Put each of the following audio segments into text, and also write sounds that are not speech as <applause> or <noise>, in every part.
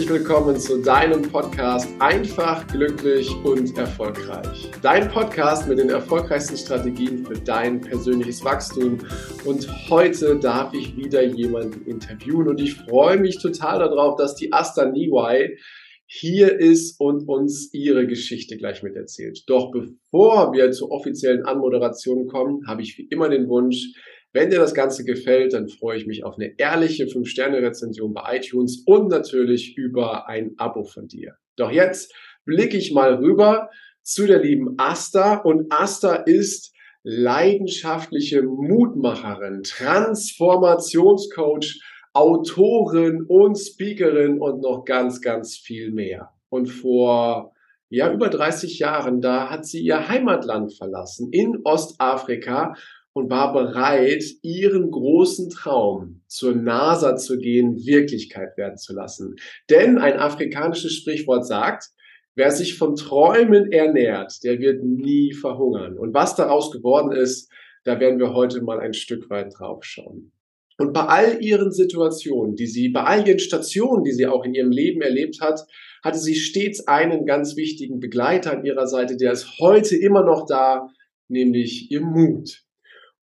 herzlich willkommen zu deinem Podcast Einfach, glücklich und erfolgreich. Dein Podcast mit den erfolgreichsten Strategien für dein persönliches Wachstum. Und heute darf ich wieder jemanden interviewen und ich freue mich total darauf, dass die Asta Niwai hier ist und uns ihre Geschichte gleich miterzählt. Doch bevor wir zur offiziellen Anmoderation kommen, habe ich wie immer den Wunsch, wenn dir das Ganze gefällt, dann freue ich mich auf eine ehrliche 5-Sterne-Rezension bei iTunes und natürlich über ein Abo von dir. Doch jetzt blicke ich mal rüber zu der lieben Asta und Asta ist leidenschaftliche Mutmacherin, Transformationscoach, Autorin und Speakerin und noch ganz, ganz viel mehr. Und vor ja, über 30 Jahren, da hat sie ihr Heimatland verlassen in Ostafrika und war bereit, ihren großen Traum zur NASA zu gehen, Wirklichkeit werden zu lassen. Denn ein afrikanisches Sprichwort sagt, wer sich von Träumen ernährt, der wird nie verhungern. Und was daraus geworden ist, da werden wir heute mal ein Stück weit drauf schauen. Und bei all ihren Situationen, die sie, bei all ihren Stationen, die sie auch in ihrem Leben erlebt hat, hatte sie stets einen ganz wichtigen Begleiter an ihrer Seite, der ist heute immer noch da, nämlich ihr Mut.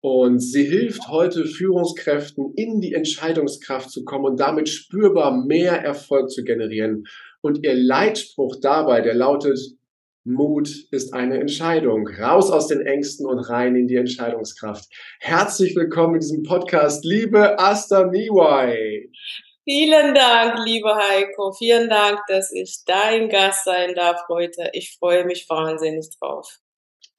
Und sie hilft heute Führungskräften in die Entscheidungskraft zu kommen und damit spürbar mehr Erfolg zu generieren. Und ihr Leitspruch dabei, der lautet, Mut ist eine Entscheidung. Raus aus den Ängsten und rein in die Entscheidungskraft. Herzlich willkommen in diesem Podcast, liebe Asta Miwai. Vielen Dank, liebe Heiko. Vielen Dank, dass ich dein Gast sein darf heute. Ich freue mich wahnsinnig drauf.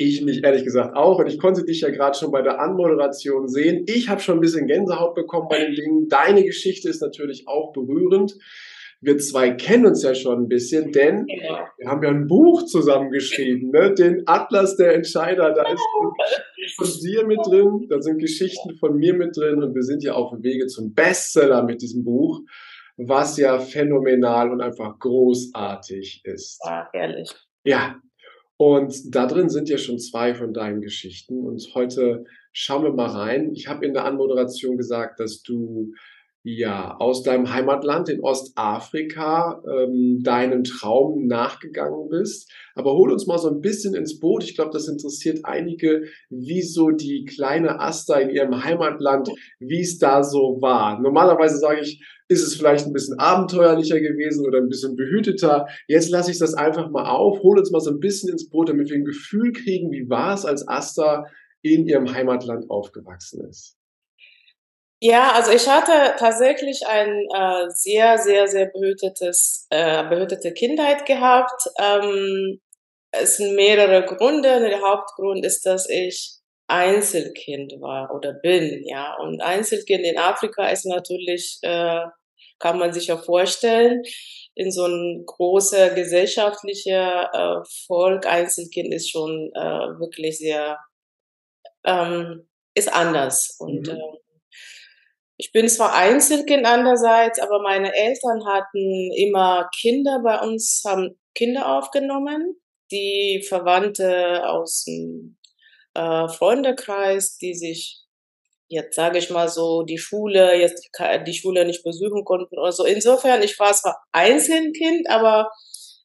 Ich mich ehrlich gesagt auch. Und ich konnte dich ja gerade schon bei der Anmoderation sehen. Ich habe schon ein bisschen Gänsehaut bekommen bei den Dingen. Deine Geschichte ist natürlich auch berührend. Wir zwei kennen uns ja schon ein bisschen, denn genau. wir haben ja ein Buch zusammengeschrieben, ne? den Atlas der Entscheider. Da ist von dir mit drin, da sind Geschichten von mir mit drin und wir sind ja auf dem Wege zum Bestseller mit diesem Buch, was ja phänomenal und einfach großartig ist. Ja, ehrlich. Ja, und da drin sind ja schon zwei von deinen Geschichten. Und heute schauen wir mal rein. Ich habe in der Anmoderation gesagt, dass du ja aus deinem Heimatland in Ostafrika ähm, deinem Traum nachgegangen bist. Aber hol uns mal so ein bisschen ins Boot. Ich glaube, das interessiert einige, wie so die kleine Asta in ihrem Heimatland, wie es da so war. Normalerweise sage ich, ist es vielleicht ein bisschen abenteuerlicher gewesen oder ein bisschen behüteter. Jetzt lasse ich das einfach mal auf, hole uns mal so ein bisschen ins Boot, damit wir ein Gefühl kriegen, wie war es, als Asta in ihrem Heimatland aufgewachsen ist. Ja, also ich hatte tatsächlich ein äh, sehr, sehr, sehr behütetes, äh, behütete Kindheit gehabt. Ähm, es sind mehrere Gründe. Der Hauptgrund ist, dass ich Einzelkind war oder bin, ja. Und Einzelkind in Afrika ist natürlich äh, kann man sich ja vorstellen, in so ein großer gesellschaftlicher äh, Volk, Einzelkind ist schon äh, wirklich sehr, ähm, ist anders. Und mhm. äh, ich bin zwar Einzelkind andererseits, aber meine Eltern hatten immer Kinder bei uns, haben Kinder aufgenommen, die Verwandte aus dem äh, Freundekreis, die sich jetzt sage ich mal so, die Schule, jetzt die Schule nicht besuchen konnten oder so. Insofern, ich war zwar Einzelkind, aber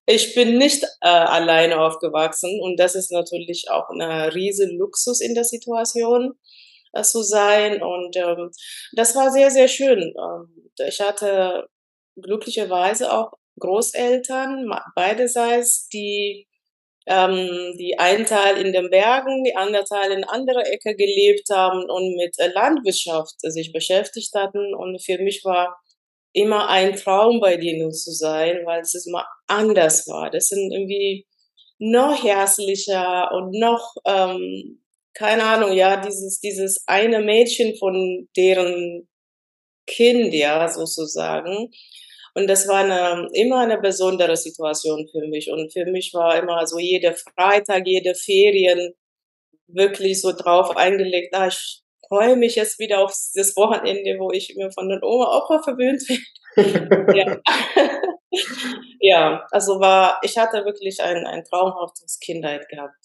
ich bin nicht äh, alleine aufgewachsen. Und das ist natürlich auch ein riesen Luxus in der Situation zu sein und ähm, das war sehr, sehr schön. Ähm, ich hatte glücklicherweise auch Großeltern, beiderseits, die ähm, die einen Teil in den Bergen, die andere Teil in anderer Ecke gelebt haben und mit äh, Landwirtschaft sich beschäftigt hatten. Und für mich war immer ein Traum bei denen zu sein, weil es immer anders war. Das sind irgendwie noch herzlicher und noch, ähm, keine Ahnung, ja, dieses, dieses eine Mädchen von deren Kind, ja, sozusagen. Und das war eine, immer eine besondere Situation für mich. Und für mich war immer so jeder Freitag, jede Ferien wirklich so drauf eingelegt, ah, ich freue mich jetzt wieder auf das Wochenende, wo ich mir von den Oma Opa verwöhnt werde. <laughs> ja. <laughs> ja, also war, ich hatte wirklich ein, ein traumhaftes Kindheit gehabt.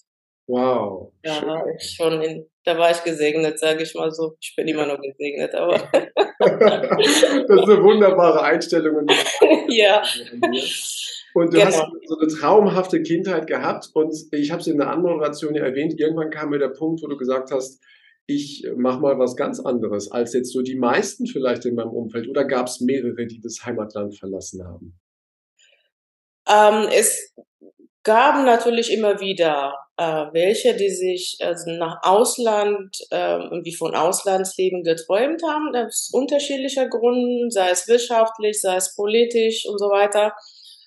Wow. Da war ich schon in, da war ich gesegnet, sage ich mal so. Ich bin immer noch gesegnet, aber. <laughs> das ist eine wunderbare Einstellung. <laughs> ja. Und du genau. hast so eine traumhafte Kindheit gehabt und ich habe es in der Anmoderation ja erwähnt, irgendwann kam mir der Punkt, wo du gesagt hast, ich mache mal was ganz anderes als jetzt so die meisten vielleicht in meinem Umfeld oder gab es mehrere, die das Heimatland verlassen haben? Ähm, es gab natürlich immer wieder äh, welche, die sich also nach Ausland, äh, irgendwie von Auslandsleben geträumt haben, aus unterschiedlicher Gründen, sei es wirtschaftlich, sei es politisch und so weiter.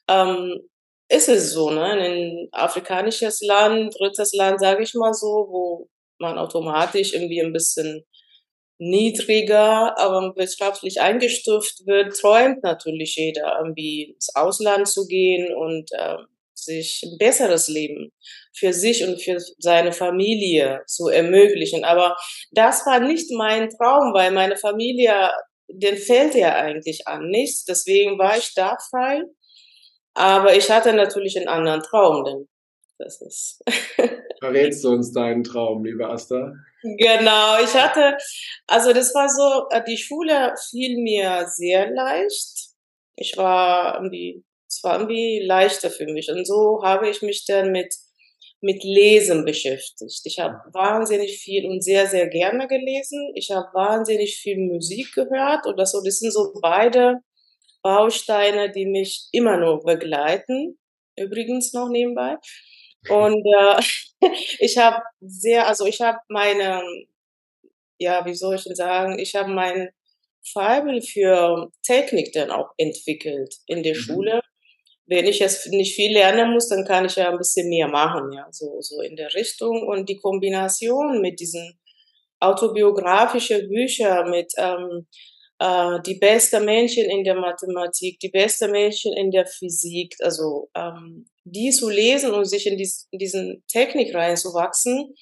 Ähm, ist es so, ne? Ein afrikanisches Land, drittes Land, sage ich mal so, wo man automatisch irgendwie ein bisschen niedriger, aber wirtschaftlich eingestuft wird, träumt natürlich jeder, irgendwie ins Ausland zu gehen und äh, sich ein besseres Leben für sich und für seine Familie zu ermöglichen. Aber das war nicht mein Traum, weil meine Familie, den fällt ja eigentlich an nichts. Deswegen war ich da frei. Aber ich hatte natürlich einen anderen Traum, denn das ist. <laughs> Verrätst du uns deinen Traum, liebe Asta? Genau, ich hatte, also das war so, die Schule fiel mir sehr leicht. Ich war irgendwie es war irgendwie leichter für mich. Und so habe ich mich dann mit, mit Lesen beschäftigt. Ich habe wahnsinnig viel und sehr, sehr gerne gelesen. Ich habe wahnsinnig viel Musik gehört oder so. Das sind so beide Bausteine, die mich immer nur begleiten. Übrigens noch nebenbei. Und äh, <laughs> ich habe sehr, also ich habe meine, ja, wie soll ich denn sagen, ich habe mein Fabel für Technik dann auch entwickelt in der mhm. Schule wenn ich jetzt nicht viel lernen muss, dann kann ich ja ein bisschen mehr machen, ja, so, so in der Richtung. Und die Kombination mit diesen autobiografischen Büchern, mit ähm, äh, die beste Menschen in der Mathematik, die beste Menschen in der Physik, also ähm, die zu lesen und sich in, dies, in diesen Technik reinzuwachsen,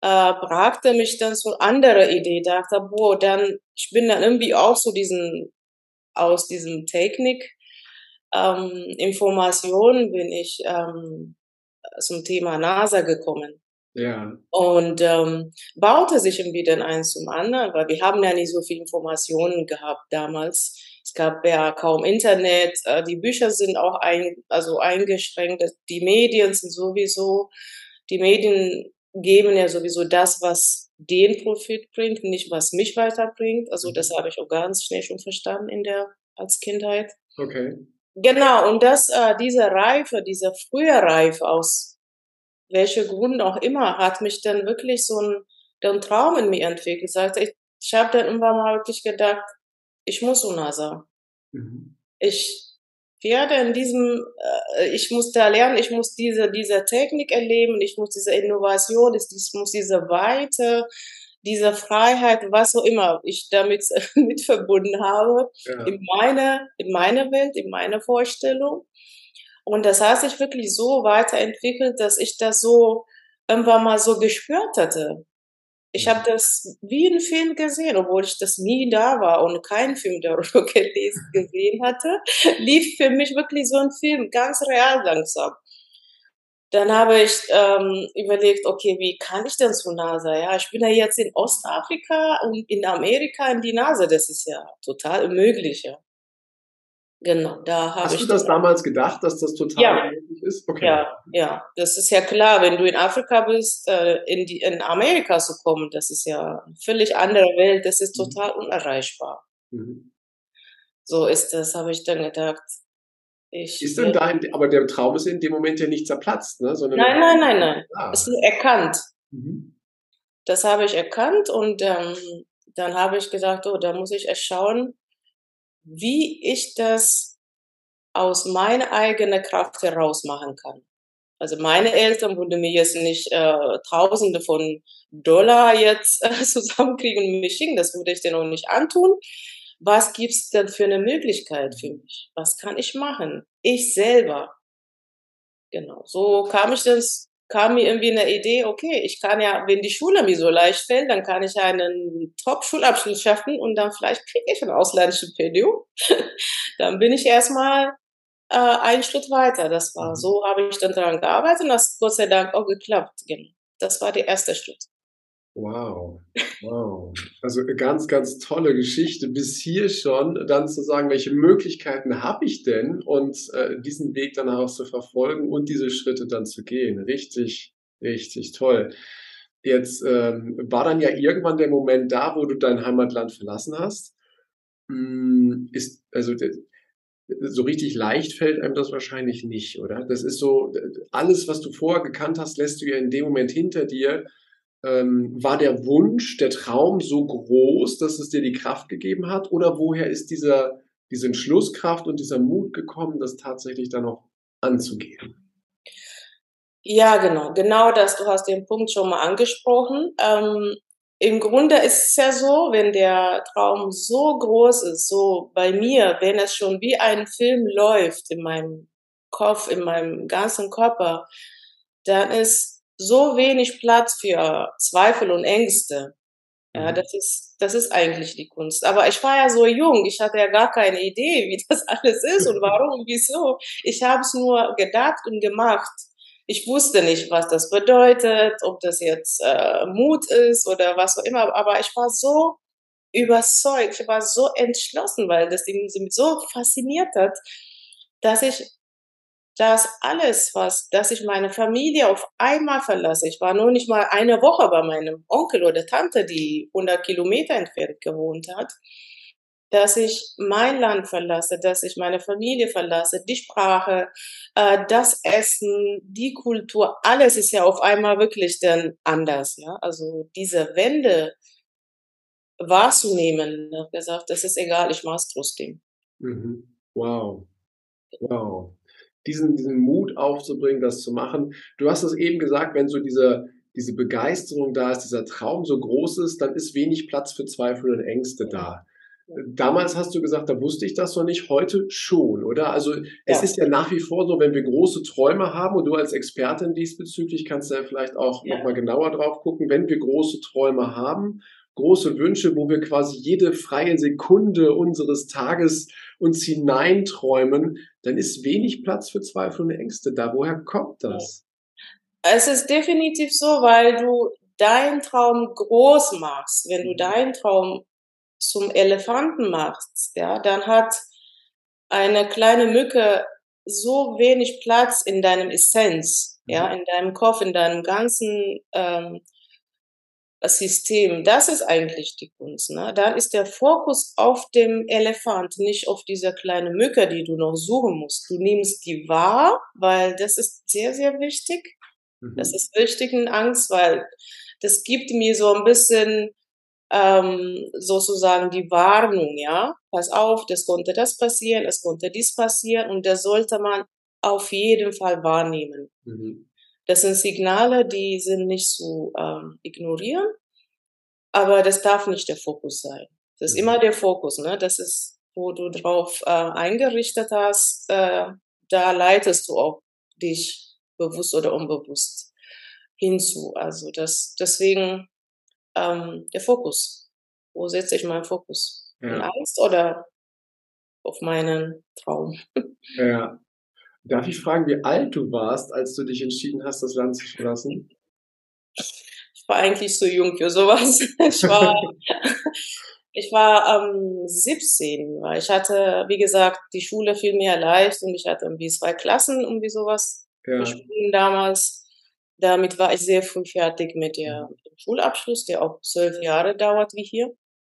äh, brachte mich dann so andere Idee, dachte, boah, dann, ich bin dann irgendwie auch so diesen, aus diesem Technik, ähm, Informationen bin ich ähm, zum Thema NASA gekommen. Ja. Und ähm, baute sich irgendwie dann eins zum anderen, weil wir haben ja nicht so viel Informationen gehabt damals. Es gab ja kaum Internet, äh, die Bücher sind auch ein, also eingeschränkt, die Medien sind sowieso, die Medien geben ja sowieso das, was den Profit bringt, nicht was mich weiterbringt. Also das mhm. habe ich auch ganz schnell schon verstanden in der als Kindheit. Okay. Genau, und das, äh, diese Reife, diese frühe Reife aus welcher Grund auch immer, hat mich dann wirklich so ein, ein Traum in mir entwickelt. Ich, ich habe dann irgendwann mal wirklich gedacht, ich muss UNASA. Mhm. Ich werde in diesem, äh, ich muss da lernen, ich muss diese, diese Technik erleben, ich muss diese Innovation, ich muss diese Weite, diese Freiheit, was auch immer ich damit <laughs> mit verbunden habe, ja. in meine, in meine Welt, in meine Vorstellung. Und das hat sich wirklich so weiterentwickelt, dass ich das so irgendwann mal so gespürt hatte. Ich habe das wie ein Film gesehen, obwohl ich das nie da war und keinen Film <laughs> darüber gelesen, gesehen hatte, lief für mich wirklich so ein Film, ganz real langsam. Dann habe ich ähm, überlegt, okay, wie kann ich denn zu NASA? Ja, ich bin ja jetzt in Ostafrika und in Amerika in die NASA. Das ist ja total unmöglich. Ja. Genau, da habe ich. Hast du das damals gedacht, dass das total ja. unmöglich ist? Okay. Ja, ja, das ist ja klar. Wenn du in Afrika bist, äh, in, die, in Amerika zu kommen, das ist ja eine völlig andere Welt. Das ist mhm. total mhm. unerreichbar. Mhm. So ist das, habe ich dann gedacht. Ich, ist denn da, aber der Traum ist in dem Moment ja nicht zerplatzt, ne? Sondern nein, nein, nein, nein. Ah. Ist erkannt. Mhm. Das habe ich erkannt und ähm, dann habe ich gesagt, oh, da muss ich erst schauen, wie ich das aus meiner eigenen Kraft heraus machen kann. Also meine Eltern würden mir jetzt nicht äh, Tausende von Dollar jetzt äh, <laughs> zusammenkriegen und mir schicken, das würde ich denen auch nicht antun was gibt's denn für eine Möglichkeit für mich? Was kann ich machen? Ich selber. Genau. So kam ich das, kam mir irgendwie eine Idee, okay, ich kann ja, wenn die Schule mir so leicht fällt, dann kann ich einen Top-Schulabschluss schaffen und dann vielleicht kriege ich ein Auslandsstipendium. <laughs> dann bin ich erstmal äh, einen Schritt weiter. Das war mhm. so, habe ich dann daran gearbeitet und das Gott sei Dank auch geklappt. Genau. das war der erste Schritt. Wow, wow. Also eine ganz, ganz tolle Geschichte bis hier schon, dann zu sagen, welche Möglichkeiten habe ich denn und äh, diesen Weg dann auch zu verfolgen und diese Schritte dann zu gehen. Richtig, richtig toll. Jetzt ähm, war dann ja irgendwann der Moment da, wo du dein Heimatland verlassen hast. Hm, ist, also so richtig leicht fällt einem das wahrscheinlich nicht, oder? Das ist so, alles, was du vorher gekannt hast, lässt du ja in dem Moment hinter dir. Ähm, war der Wunsch, der Traum so groß, dass es dir die Kraft gegeben hat? Oder woher ist dieser, diese Entschlusskraft und dieser Mut gekommen, das tatsächlich dann noch anzugehen? Ja, genau, genau das. Du hast den Punkt schon mal angesprochen. Ähm, Im Grunde ist es ja so, wenn der Traum so groß ist, so bei mir, wenn es schon wie ein Film läuft in meinem Kopf, in meinem ganzen Körper, dann ist so wenig Platz für Zweifel und Ängste. Ja, mhm. das ist, das ist eigentlich die Kunst. Aber ich war ja so jung, ich hatte ja gar keine Idee, wie <laughs> das alles ist und warum und <laughs> wieso. Ich habe es nur gedacht und gemacht. Ich wusste nicht, was das bedeutet, ob das jetzt äh, Mut ist oder was auch immer. Aber ich war so überzeugt, ich war so entschlossen, weil das mich so fasziniert hat, dass ich dass alles, was, dass ich meine Familie auf einmal verlasse. Ich war nur nicht mal eine Woche bei meinem Onkel oder Tante, die 100 Kilometer entfernt gewohnt hat, dass ich mein Land verlasse, dass ich meine Familie verlasse, die Sprache, äh, das Essen, die Kultur, alles ist ja auf einmal wirklich dann anders, ja. Also diese Wende wahrzunehmen, habe gesagt, das ist egal, ich mach's trotzdem. Mhm. Wow. Wow diesen, diesen Mut aufzubringen, das zu machen. Du hast es eben gesagt, wenn so diese, diese Begeisterung da ist, dieser Traum so groß ist, dann ist wenig Platz für Zweifel und Ängste da. Damals hast du gesagt, da wusste ich das noch nicht, heute schon, oder? Also ja. es ist ja nach wie vor so, wenn wir große Träume haben und du als Expertin diesbezüglich kannst du ja vielleicht auch ja. nochmal genauer drauf gucken, wenn wir große Träume haben, große Wünsche, wo wir quasi jede freie Sekunde unseres Tages uns hineinträumen, dann ist wenig Platz für Zweifel und Ängste da. Woher kommt das? Es ist definitiv so, weil du deinen Traum groß machst. Wenn du mhm. deinen Traum zum Elefanten machst, ja, dann hat eine kleine Mücke so wenig Platz in deinem Essenz, ja, mhm. in deinem Kopf, in deinem ganzen ähm, System, das ist eigentlich die Kunst. Ne? Da ist der Fokus auf dem Elefant, nicht auf dieser kleine Mücke, die du noch suchen musst. Du nimmst die wahr, weil das ist sehr, sehr wichtig. Mhm. Das ist wichtig in Angst, weil das gibt mir so ein bisschen ähm, sozusagen die Warnung, ja. Pass auf, das konnte das passieren, es konnte dies passieren und das sollte man auf jeden Fall wahrnehmen. Mhm. Das sind Signale, die sind nicht zu ähm, ignorieren, aber das darf nicht der Fokus sein. Das ist mhm. immer der Fokus, ne? Das ist, wo du drauf äh, eingerichtet hast, äh, da leitest du auch dich bewusst oder unbewusst hinzu. Also das, deswegen ähm, der Fokus. Wo setze ich meinen Fokus? Ja. In Angst oder auf meinen Traum? Ja, Darf ich fragen, wie alt du warst, als du dich entschieden hast, das Land zu verlassen? Ich war eigentlich so jung für sowas. Ich war, <laughs> ich war ähm, 17, weil ich hatte, wie gesagt, die Schule viel mehr leicht und ich hatte irgendwie zwei Klassen, irgendwie sowas ja. damals. Damit war ich sehr früh fertig mit, der, mhm. mit dem Schulabschluss, der auch zwölf Jahre dauert wie hier.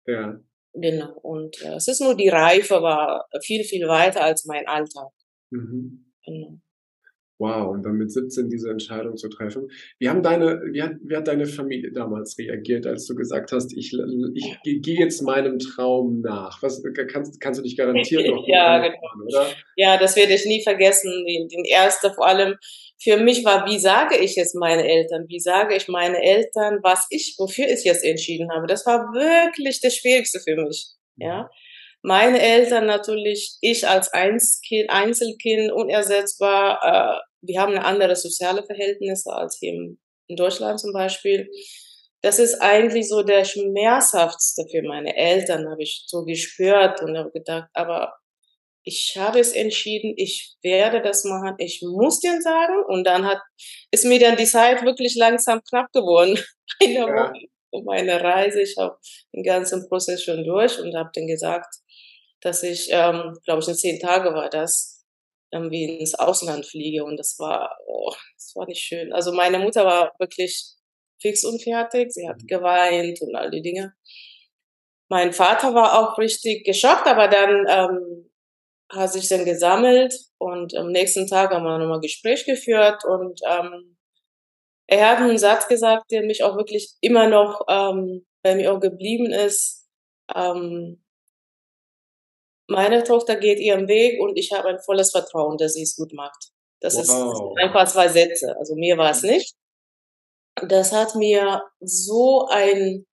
Ja. Genau. Und äh, es ist nur die Reife war viel, viel weiter als mein Alter. Mhm. Genau. Wow, und dann mit 17 diese Entscheidung zu treffen. Wie haben deine, wie hat, wie hat deine Familie damals reagiert, als du gesagt hast, ich, ich gehe jetzt meinem Traum nach? Was kannst, kannst du dich garantieren noch? <laughs> ja, genau. oder? Ja, das werde ich nie vergessen. Den, den ersten vor allem für mich war, wie sage ich jetzt meine Eltern? Wie sage ich meine Eltern, was ich, wofür ich jetzt entschieden habe? Das war wirklich das Schwierigste für mich. Ja. Mhm. Meine Eltern natürlich, ich als Einzelkind, unersetzbar. Äh, wir haben eine andere soziale Verhältnisse als hier in Deutschland zum Beispiel. Das ist eigentlich so der schmerzhaftste für meine Eltern, habe ich so gespürt und habe gedacht, aber ich habe es entschieden, ich werde das machen, ich muss dir sagen. Und dann hat, ist mir dann die Zeit wirklich langsam knapp geworden. <laughs> Eine ja. Woche um meine Reise. Ich habe den ganzen Prozess schon durch und habe dann gesagt, dass ich, ähm, glaube ich, in zehn Tage war das, irgendwie ins Ausland fliege. Und das war, oh, das war nicht schön. Also meine Mutter war wirklich fix und fertig. Sie hat mhm. geweint und all die Dinge. Mein Vater war auch richtig geschockt, aber dann ähm, hat sich dann gesammelt und am nächsten Tag haben wir nochmal Gespräch geführt und ähm, er hat einen Satz gesagt, der mich auch wirklich immer noch ähm, bei mir auch geblieben ist. Ähm, meine Tochter geht ihren Weg und ich habe ein volles Vertrauen, dass sie es gut macht. Das wow. ist einfach zwei Sätze. Also mir war es nicht. Das hat mir so ein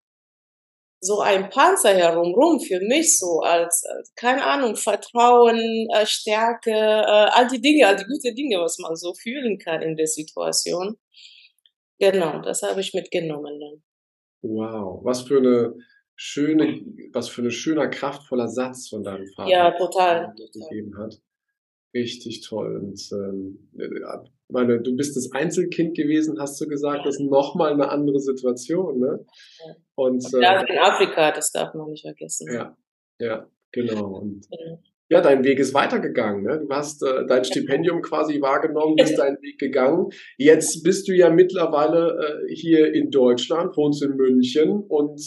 so ein Panzer herumrum für mich so als, als keine Ahnung Vertrauen, äh, Stärke, äh, all die Dinge, all die gute Dinge, was man so fühlen kann in der Situation. Genau, das habe ich mitgenommen dann. Wow, was für eine schöne, was für ein schöner, kraftvoller Satz von deinem Vater. Ja, total. Gegeben hat. Richtig toll. Und ähm, meine, du bist das Einzelkind gewesen, hast du gesagt, das ist nochmal eine andere Situation, ne? Ja. Und, Und äh, in Afrika, das darf man nicht vergessen. Ja, ja, genau. Und ja ja, dein Weg ist weitergegangen. Ne? Du hast äh, dein Stipendium quasi wahrgenommen, bist <laughs> deinen Weg gegangen. Jetzt bist du ja mittlerweile äh, hier in Deutschland, wohnst in München und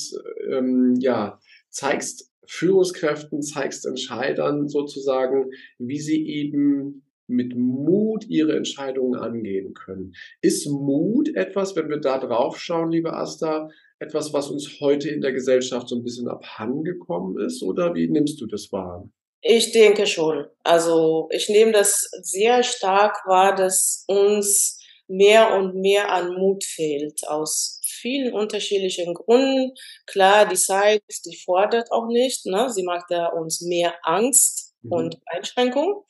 ähm, ja, zeigst Führungskräften, zeigst Entscheidern sozusagen, wie sie eben mit Mut ihre Entscheidungen angehen können. Ist Mut etwas, wenn wir da drauf schauen, liebe Asta, etwas, was uns heute in der Gesellschaft so ein bisschen abhandengekommen ist? Oder wie nimmst du das wahr? Ich denke schon. Also ich nehme das sehr stark wahr, dass uns mehr und mehr an Mut fehlt aus vielen unterschiedlichen Gründen. Klar, die Zeit, die fordert auch nicht. Ne? Sie macht da uns mehr Angst mhm. und Einschränkung.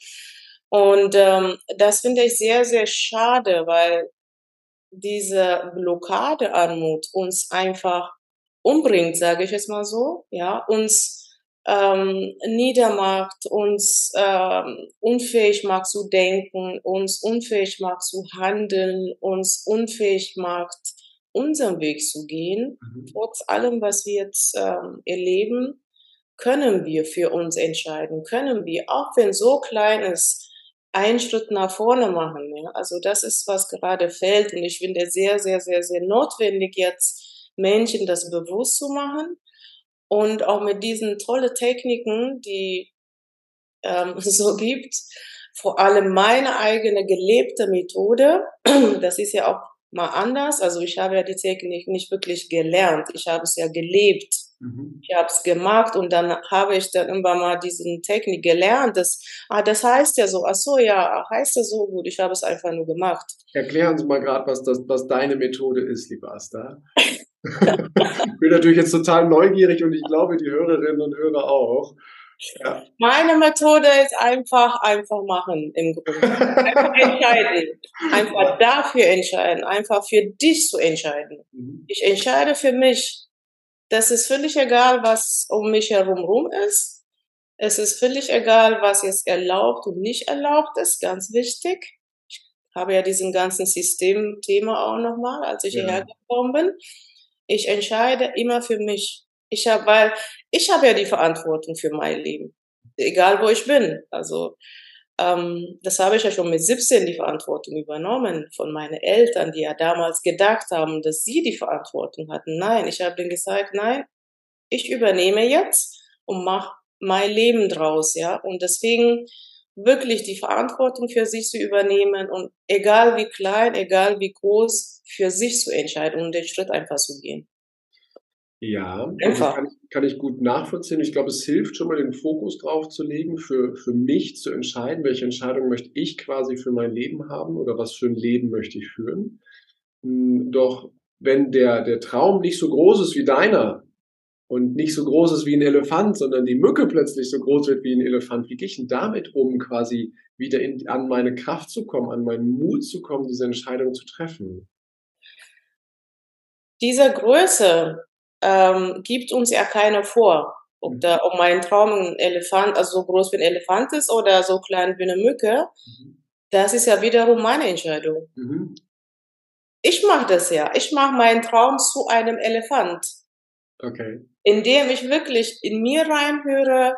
Und ähm, das finde ich sehr, sehr schade, weil diese Blockade an Mut uns einfach umbringt, sage ich jetzt mal so. Ja, uns ähm, niedermacht, uns ähm, unfähig macht zu denken, uns unfähig macht zu handeln, uns unfähig macht, unseren Weg zu gehen. Mhm. Trotz allem, was wir jetzt ähm, erleben, können wir für uns entscheiden, können wir, auch wenn so klein ist, einen Schritt nach vorne machen. Ja? Also das ist, was gerade fällt. Und ich finde sehr, sehr, sehr, sehr notwendig, jetzt Menschen das bewusst zu machen und auch mit diesen tolle Techniken, die ähm, es <laughs> so gibt, vor allem meine eigene gelebte Methode, <clears throat> das ist ja auch mal anders. Also ich habe ja die Technik nicht wirklich gelernt, ich habe es ja gelebt. Mhm. Ich habe es gemacht und dann habe ich dann immer mal diesen Technik gelernt. Das, ah, das heißt ja so, ach so, ja, heißt ja so gut. Ich habe es einfach nur gemacht. Erklären Sie mal gerade, was, das, was deine Methode ist, liebe Asta. <laughs> ich bin natürlich jetzt total neugierig und ich glaube, die Hörerinnen und Hörer auch. Ja. Meine Methode ist einfach, einfach machen im Grunde. Einfach entscheiden. Einfach dafür entscheiden. Einfach für dich zu entscheiden. Mhm. Ich entscheide für mich. Das ist völlig egal, was um mich herum rum ist. Es ist völlig egal, was jetzt erlaubt und nicht erlaubt ist. Ganz wichtig. Ich habe ja diesen ganzen Systemthema auch nochmal, als ich ja. hierher gekommen bin. Ich entscheide immer für mich. Ich habe, weil ich habe ja die Verantwortung für mein Leben, egal wo ich bin. Also ähm, das habe ich ja schon mit 17 die Verantwortung übernommen von meinen Eltern, die ja damals gedacht haben, dass sie die Verantwortung hatten. Nein, ich habe denen gesagt, nein, ich übernehme jetzt und mache mein Leben draus, ja. Und deswegen wirklich die Verantwortung für sich zu übernehmen und egal wie klein, egal wie groß, für sich zu entscheiden und den Schritt einfach zu gehen. Ja, also kann, kann, ich gut nachvollziehen. Ich glaube, es hilft schon mal den Fokus drauf zu legen, für, für mich zu entscheiden, welche Entscheidung möchte ich quasi für mein Leben haben oder was für ein Leben möchte ich führen. Hm, doch wenn der, der Traum nicht so groß ist wie deiner, und nicht so groß ist wie ein Elefant, sondern die Mücke plötzlich so groß wird wie ein Elefant, wie gehe ich denn damit um, quasi wieder in, an meine Kraft zu kommen, an meinen Mut zu kommen, diese Entscheidung zu treffen? Diese Größe ähm, gibt uns ja keiner vor. Ob, da, ob mein Traum ein Elefant, also so groß wie ein Elefant ist oder so klein wie eine Mücke, mhm. das ist ja wiederum meine Entscheidung. Mhm. Ich mache das ja. Ich mache meinen Traum zu einem Elefant. Okay. Indem ich wirklich in mir reinhöre,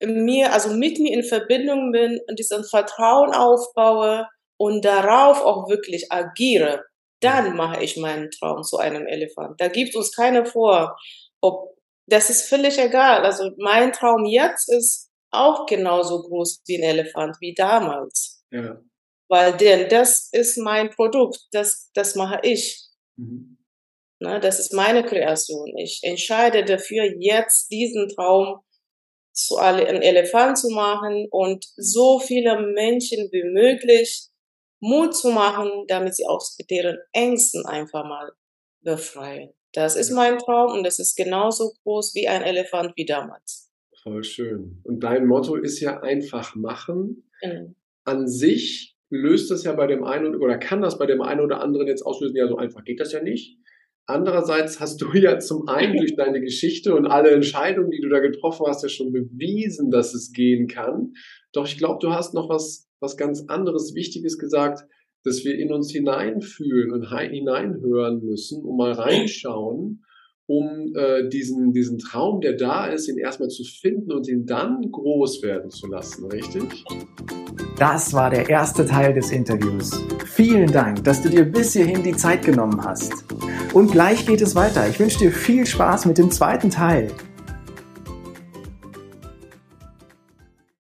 in mir, also mit mir in Verbindung bin und diesen Vertrauen aufbaue und darauf auch wirklich agiere, dann mache ich meinen Traum zu einem Elefant. Da gibt uns keiner vor, ob das ist völlig egal. Also mein Traum jetzt ist auch genauso groß wie ein Elefant wie damals. Ja. Weil denn das ist mein Produkt, das, das mache ich. Mhm. Na, das ist meine Kreation. Ich entscheide dafür, jetzt diesen Traum zu einem Elefant zu machen und so viele Menschen wie möglich Mut zu machen, damit sie aus deren Ängsten einfach mal befreien. Das ist mein Traum und das ist genauso groß wie ein Elefant wie damals. Voll schön. Und dein Motto ist ja einfach machen. Mhm. An sich löst das ja bei dem einen oder kann das bei dem einen oder anderen jetzt auslösen, ja, so einfach geht das ja nicht. Andererseits hast du <laughs> ja zum einen durch deine Geschichte und alle Entscheidungen, die du da getroffen hast, ja schon bewiesen, dass es gehen kann. Doch ich glaube, du hast noch was, was ganz anderes, Wichtiges gesagt, dass wir in uns hineinfühlen und hineinhören müssen und mal reinschauen, um äh, diesen, diesen Traum, der da ist, ihn erstmal zu finden und ihn dann groß werden zu lassen, richtig? Das war der erste Teil des Interviews. Vielen Dank, dass du dir bis hierhin die Zeit genommen hast. Und gleich geht es weiter. Ich wünsche dir viel Spaß mit dem zweiten Teil.